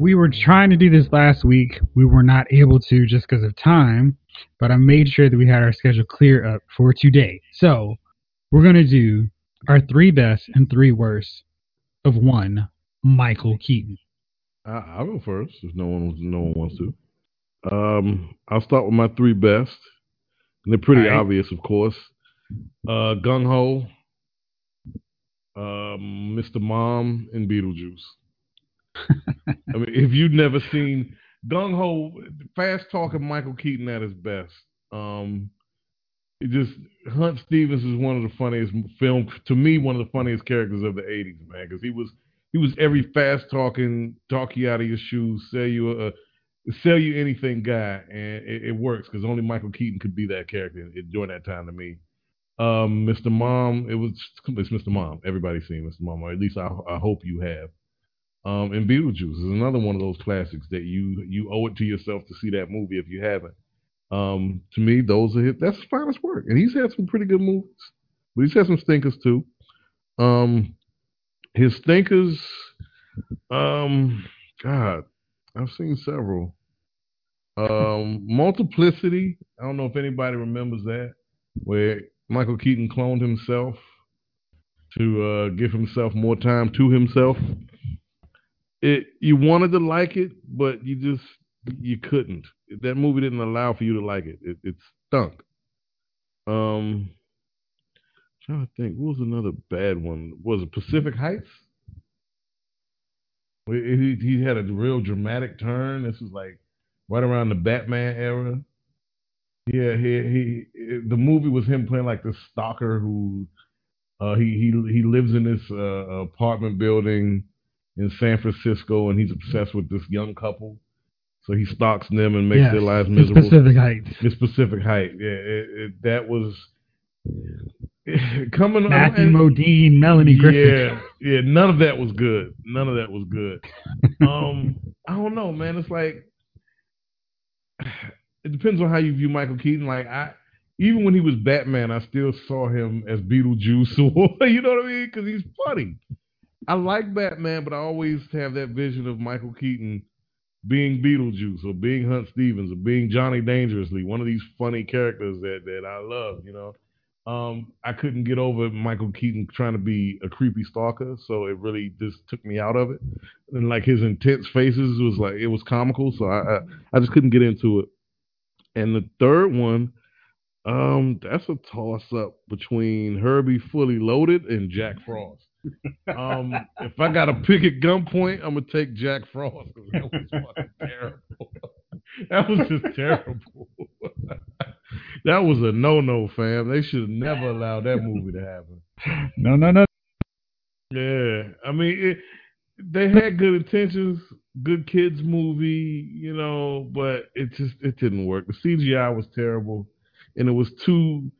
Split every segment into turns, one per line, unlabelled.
we were trying to do this last week. We were not able to just because of time, but I made sure that we had our schedule clear up for today. So we're gonna do our three best and three worst of one Michael Keaton.
I, I'll go first if no one no one wants to. Um, I'll start with my three best. And they're pretty
right.
obvious, of course. Uh, Gung Ho, um, Mr. Mom, and Beetlejuice. I mean, if you've never seen Gung Ho, fast talking Michael Keaton at his best. Um, it just Hunt Stevens is one of the funniest film to me, one of the funniest characters of the '80s, man, because he was he was every fast talking, talk you out of your shoes, sell you a sell you anything guy, and it, it works because only Michael Keaton could be that character during that time to me. Um, Mr. Mom, it was it's Mr. Mom. Everybody's seen Mr. Mom, or at least I, I hope you have. Um, and Beetlejuice is another one of those classics that you you owe it to yourself to see that movie if you haven't. Um, to me, those are his, that's his finest work, and he's had some pretty good movies, but he's had some stinkers too. Um, his stinkers, um, God, I've seen several. Um, Multiplicity. I don't know if anybody remembers that, where Michael Keaton cloned himself to uh, give himself more time to himself. It you wanted to like it, but you just you couldn't. That movie didn't allow for you to like it. It, it stunk. Um, trying to think, what was another bad one? Was it Pacific Heights? He, he had a real dramatic turn. This was like right around the Batman era. Yeah, he he. The movie was him playing like this stalker who, uh, he he he lives in this uh, apartment building in San Francisco, and he's obsessed with this young couple. So he stalks them and makes
Yes,
their lives
Miss
miserable.
Pacific Heights.
Miss Pacific Height. Yeah, it, it, that was coming.
Matthew Modine, Melanie Griffith.
Yeah, yeah, none of that was good. None of that was good. um, I don't know, man. It's like it depends on how you view Michael Keaton. Like I, even when he was Batman, I still saw him as Beetlejuice, or you know what I mean? Because he's funny. I like Batman, but I always have that vision of Michael Keaton being Beetlejuice or being Hunt Stevens or being Johnny Dangerously, one of these funny characters that that I love. You know. Um, I couldn't get over Michael Keaton trying to be a creepy stalker, so it really just took me out of it. And like his intense faces was like it was comical, so I I, I just couldn't get into it. And the third one, um, that's a toss up between Herbie Fully Loaded and Jack Frost. Um, if I got to pick at gunpoint, I'm gonna take Jack Frost because that was fucking terrible. that was just terrible. that was a no no, fam. They should have never allowed that movie to happen.
No, no, no.
Yeah, I mean, it, they had good intentions, good kids movie, you know, but it just it didn't work. The CGI was terrible, and it was too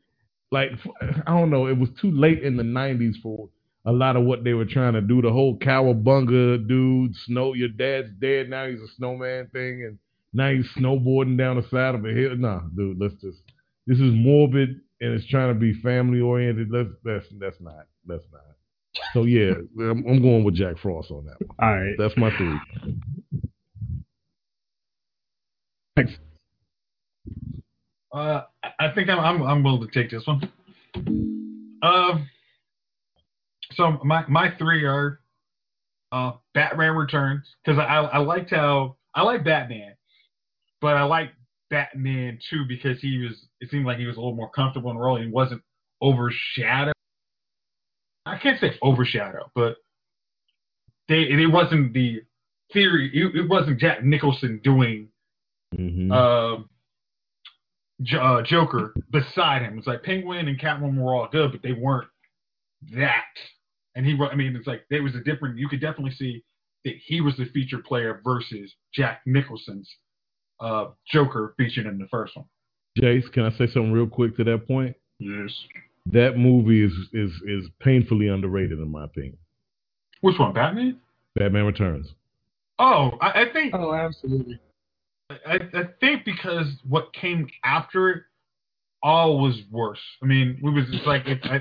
like I don't know, it was too late in the '90s for a lot of what they were trying to do. The whole cowabunga dude, snow, your dad's dead now, he's a snowman thing, and now he's snowboarding down the side of a hill. Nah, dude, let's just this is morbid and it's trying to be family oriented. Let's that's that's not that's not. So yeah, I'm, I'm going with Jack Frost on that one.
All right.
That's my three.
Thanks.
Uh, I I think I'm, I'm I'm willing to take this one. Um, so my my three are uh Batman Returns because I I liked how I like Batman, but I like Batman too because he was it seemed like he was a little more comfortable in the role. He wasn't overshadowed. I can't say overshadow, but they it wasn't the theory. It, it wasn't Jack Nicholson doing
Mm-hmm.
uh, J- uh, Joker beside him. It's like Penguin and Catwoman were all good, but they weren't that. And he, wa- I mean, it's like there was a different. You could definitely see that he was the feature player versus Jack Nicholson's uh, Joker featured in the first one.
Jace, can I say something real quick to that point?
Yes.
That movie is is is painfully underrated in my opinion.
Which one, Batman?
Batman Returns.
Oh, I, I think
Oh, absolutely.
I, I think because what came after it all was worse. I mean, we was just like, it, I,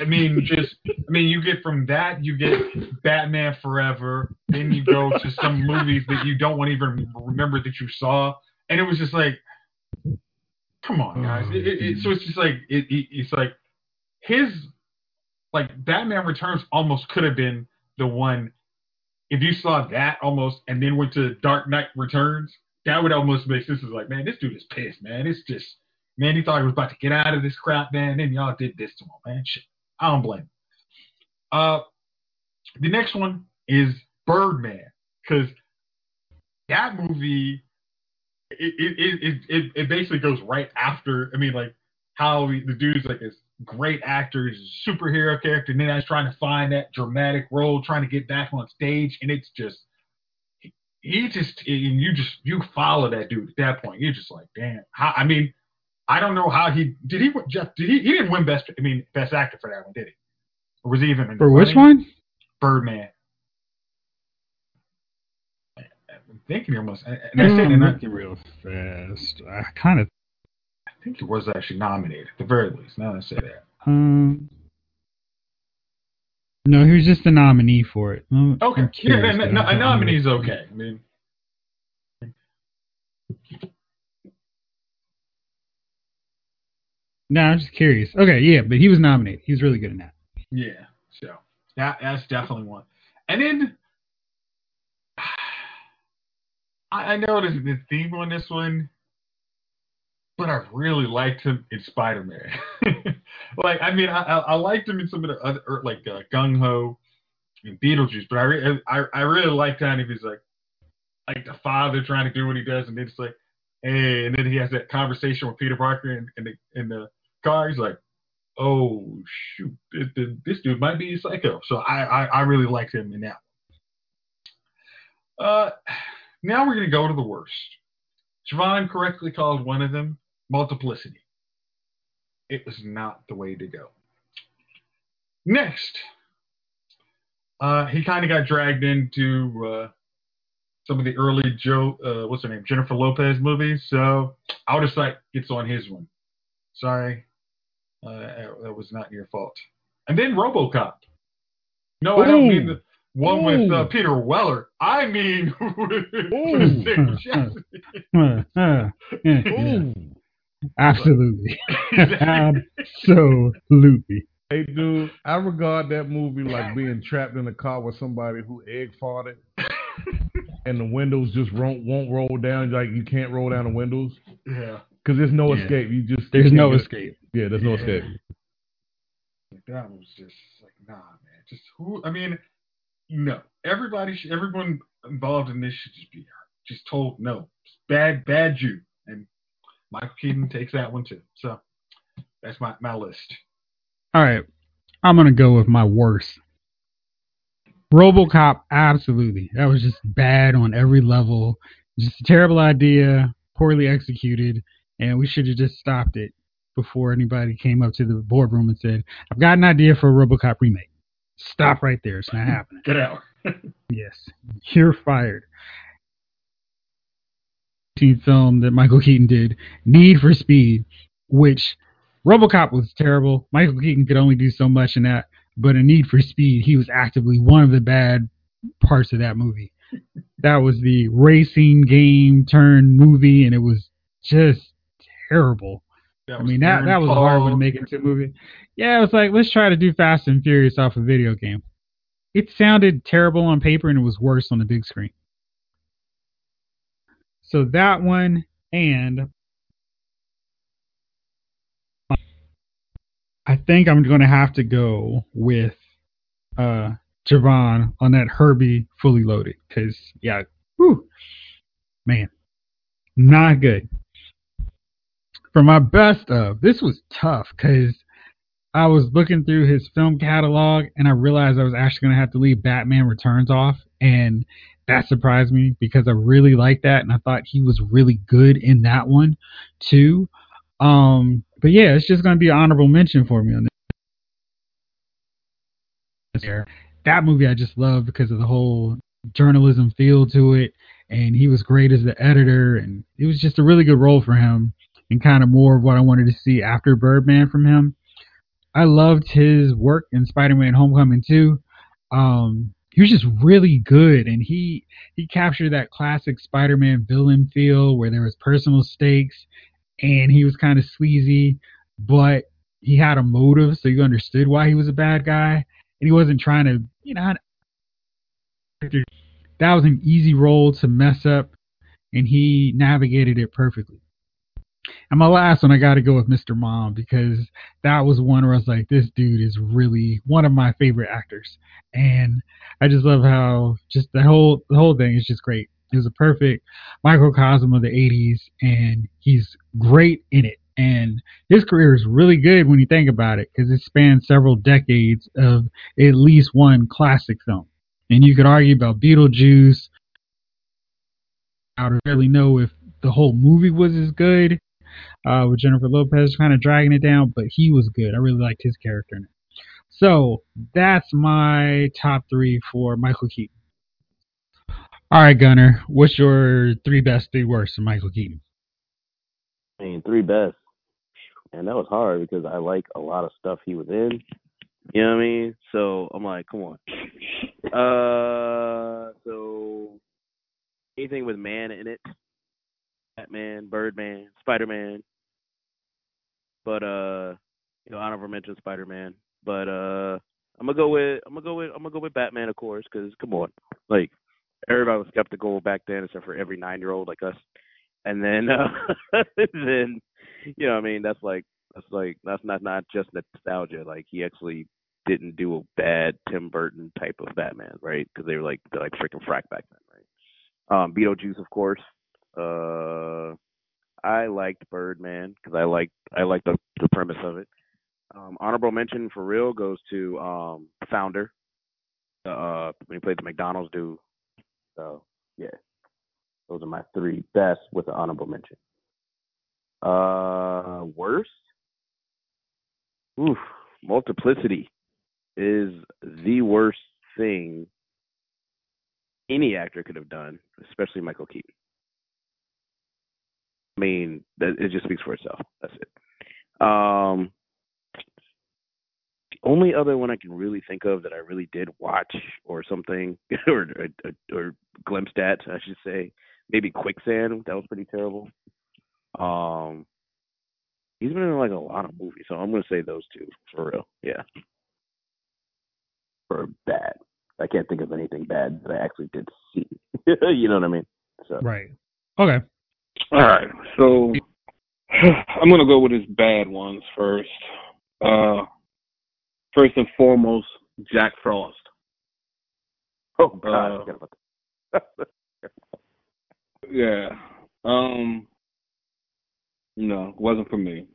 I mean, just, I mean, you get from that, you get Batman Forever, then you go to some movies that you don't want to even remember that you saw, and it was just like, come on, guys. Oh, it, it, so it's just like, it, it's like his, like Batman Returns almost could have been the one. If you saw that almost and then went to Dark Knight Returns, that would almost make sense. It's like, man, this dude is pissed, man. It's just Man, he thought he was about to get out of this crap, man. Then y'all did this to him, man. Shit. I don't blame him. Uh, the next one is Birdman, because that movie, it it, it it basically goes right after. I mean, like how the dude's like this great actor, he's a superhero character, and then I trying to find that dramatic role, trying to get back on stage, and it's just he just and you just you follow that dude at that point. You're just like, damn. I mean, I don't know how he did. He Jeff did he? He didn't win best. I mean, best actor for that one, did he? Or was he even
for which one?
Birdman. I'm thinking he almost. And
I said, and I, real fast. I kind of.
I think he was actually nominated at the very least. Now I say that.
Um. No, he was just a nominee for it.
okay, yeah, a nominee's okay. I mean,
No, I'm just curious. Okay, yeah, but he was nominated. He's really good in that.
Yeah, so that that's definitely one. And then I, I know there's the theme on this one, but I really liked him in Spider Man. like, I mean, I, I liked him in some of the other, er, like uh, Gung Ho and Beetlejuice, but I, re- I I really liked kind of his like like the father trying to do what he does, and then it's like, hey, and then he has that conversation with Peter Parker and, in the in the car. He's like, oh shoot, this, this dude might be a psycho. So I, I, I really liked him in that. Uh, now we're gonna go to the worst. Javon correctly called one of them multiplicity. It was not the way to go. Next, uh, he kind of got dragged into uh, some of the early Joe, uh, what's her name, Jennifer Lopez movies. So Out of Sight gets on his one. Sorry, that was not your fault. And then RoboCop. No, Ooh. I don't mean the one Ooh. with uh, Peter Weller. I mean with
Absolutely. Absolutely.
Hey, dude, I regard that movie like being trapped in a car with somebody who egg farted, and the windows just won't won't roll down. Like you can't roll down the windows.
Yeah.
Because there's no yeah. escape. You just
there's no escape.
Yeah, there's no escape.
That was just like, nah, man. Just who? I mean, no. Everybody, should, everyone involved in this should just be just told no. It's bad, bad Jew, and Michael Keaton takes that one too. So that's my my list.
All right, I'm gonna go with my worst. RoboCop, absolutely. That was just bad on every level. Just a terrible idea, poorly executed and we should have just stopped it before anybody came up to the boardroom and said, "I've got an idea for a RoboCop remake." Stop right there. It's not happening.
Get out.
yes, you're fired. The film that Michael Keaton did, Need for Speed, which RoboCop was terrible. Michael Keaton could only do so much in that, but in Need for Speed, he was actively one of the bad parts of that movie. that was the racing game turned movie, and it was just terrible. I mean that that was a hard one to make into a movie. Yeah, it was like let's try to do Fast and Furious off a video game. It sounded terrible on paper and it was worse on the big screen. So that one and I think I'm going to have to go with uh Javon on that Herbie fully loaded because yeah, whew, man, not good for my best of, this was tough because I was looking through his film catalog and I realized I was actually going to have to leave Batman Returns off. And that surprised me because I really liked that and I thought he was really good in that one too. Um, but yeah, it's just going to be an honorable mention for me on this. That movie I just love because of the whole journalism feel to it. And he was great as the editor, and it was just a really good role for him and kind of more of what I wanted to see after Birdman from him. I loved his work in Spider-Man: Homecoming too. Um, he was just really good, and he he captured that classic Spider-Man villain feel where there was personal stakes, and he was kind of sleazy, but he had a motive, so you understood why he was a bad guy, and he wasn't trying to, you know, that was an easy role to mess up, and he navigated it perfectly. And my last one, I got to go with Mr. Mom because that was one where I was like, this dude is really one of my favorite actors, and I just love how just the whole the whole thing is just great. It was a perfect microcosm of the '80s, and he's great in it. And his career is really good when you think about it because it spans several decades of at least one classic film. And you could argue about Beetlejuice. I don't really know if the whole movie was as good uh, with Jennifer Lopez kind of dragging it down, but he was good. I really liked his character in it. So that's my top three for Michael Keaton. All right, Gunner, what's your three best, three worst of Michael Keaton?
I mean, three best. And that was hard because I like a lot of stuff he was in. You know what I mean? So I'm like, come on. Uh, so anything with man in it, Batman, Birdman, Spider Man. But uh, you know, honorable mention Spider Man. But uh, I'm gonna go with I'm gonna go with I'm gonna go with Batman, of course, because come on, like everybody was skeptical back then, except for every nine year old like us. And then uh, then you know, I mean, that's like that's like that's not not just nostalgia. Like he actually didn't do a bad Tim Burton type of Batman, right? Because they were like they're like freaking frack back then, right? Um, Beetlejuice, of course. Uh, I liked Birdman because I liked I liked the the premise of it. Um, honorable mention for real goes to um, Founder. Uh, when he played the McDonald's dude. So yeah, those are my three best with the honorable mention. Uh, worst. Oof, multiplicity is the worst thing any actor could have done, especially Michael Keaton. I mean, that, it just speaks for itself. That's it. Um, the only other one I can really think of that I really did watch or something, or, or, or glimpsed at, I should say, maybe Quicksand. That was pretty terrible. Um, he's been in like a lot of movies, so I'm gonna say those two for real. Yeah for bad. I can't think of anything bad that I actually did see. you know what I mean? So.
Right. Okay.
All right. So I'm gonna go with his bad ones first. Uh, first and foremost, Jack Frost.
Oh God.
Uh, yeah. Um. No, wasn't for me.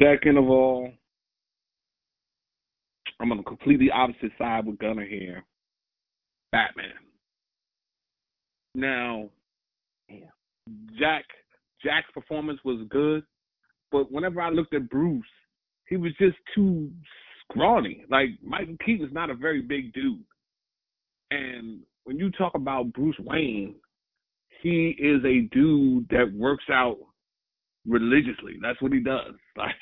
Second of all, I'm on the completely opposite side with Gunner here. Batman. Now, Jack Jack's performance was good, but whenever I looked at Bruce, he was just too scrawny. Like Michael Keaton's not a very big dude, and when you talk about Bruce Wayne, he is a dude that works out religiously. That's what he does. Like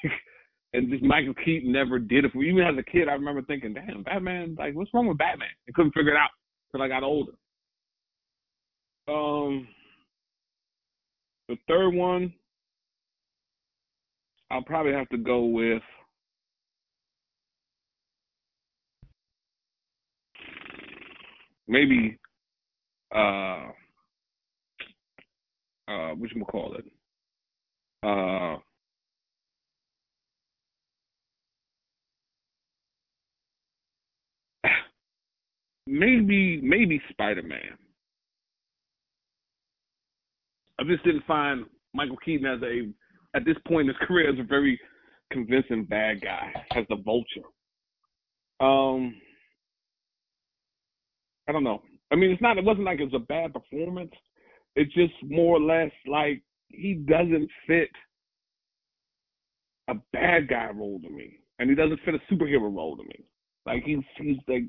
and just Michael Keaton never did it for. Even as a kid, I remember thinking, damn, Batman, like, what's wrong with Batman? I couldn't figure it out until I got older. Um, the third one, I'll probably have to go with maybe uh uh what you call it? Uh maybe maybe Spider Man. I just didn't find Michael Keaton as a at this point in his career as a very convincing bad guy as the vulture. Um I don't know. I mean it's not it wasn't like it was a bad performance. It's just more or less like he doesn't fit a bad guy role to me. And he doesn't fit a superhero role to me. Like he's he's like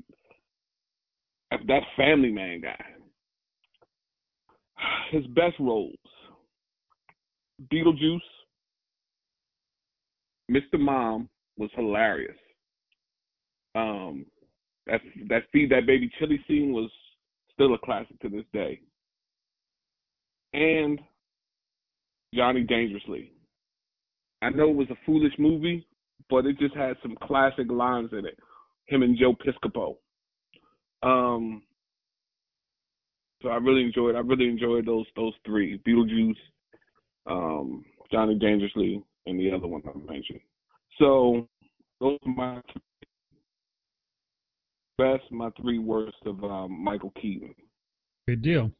that Family Man guy. His best roles: Beetlejuice, Mr. Mom was hilarious. Um, that that feed that baby chili scene was still a classic to this day. And Johnny Dangerously. I know it was a foolish movie, but it just had some classic lines in it. Him and Joe Piscopo. Um, so I really enjoyed. I really enjoyed those those three: Beetlejuice, um, Johnny Dangerously, and the other one I mentioned. So those are my best, my three worst of um, Michael Keaton.
Good deal.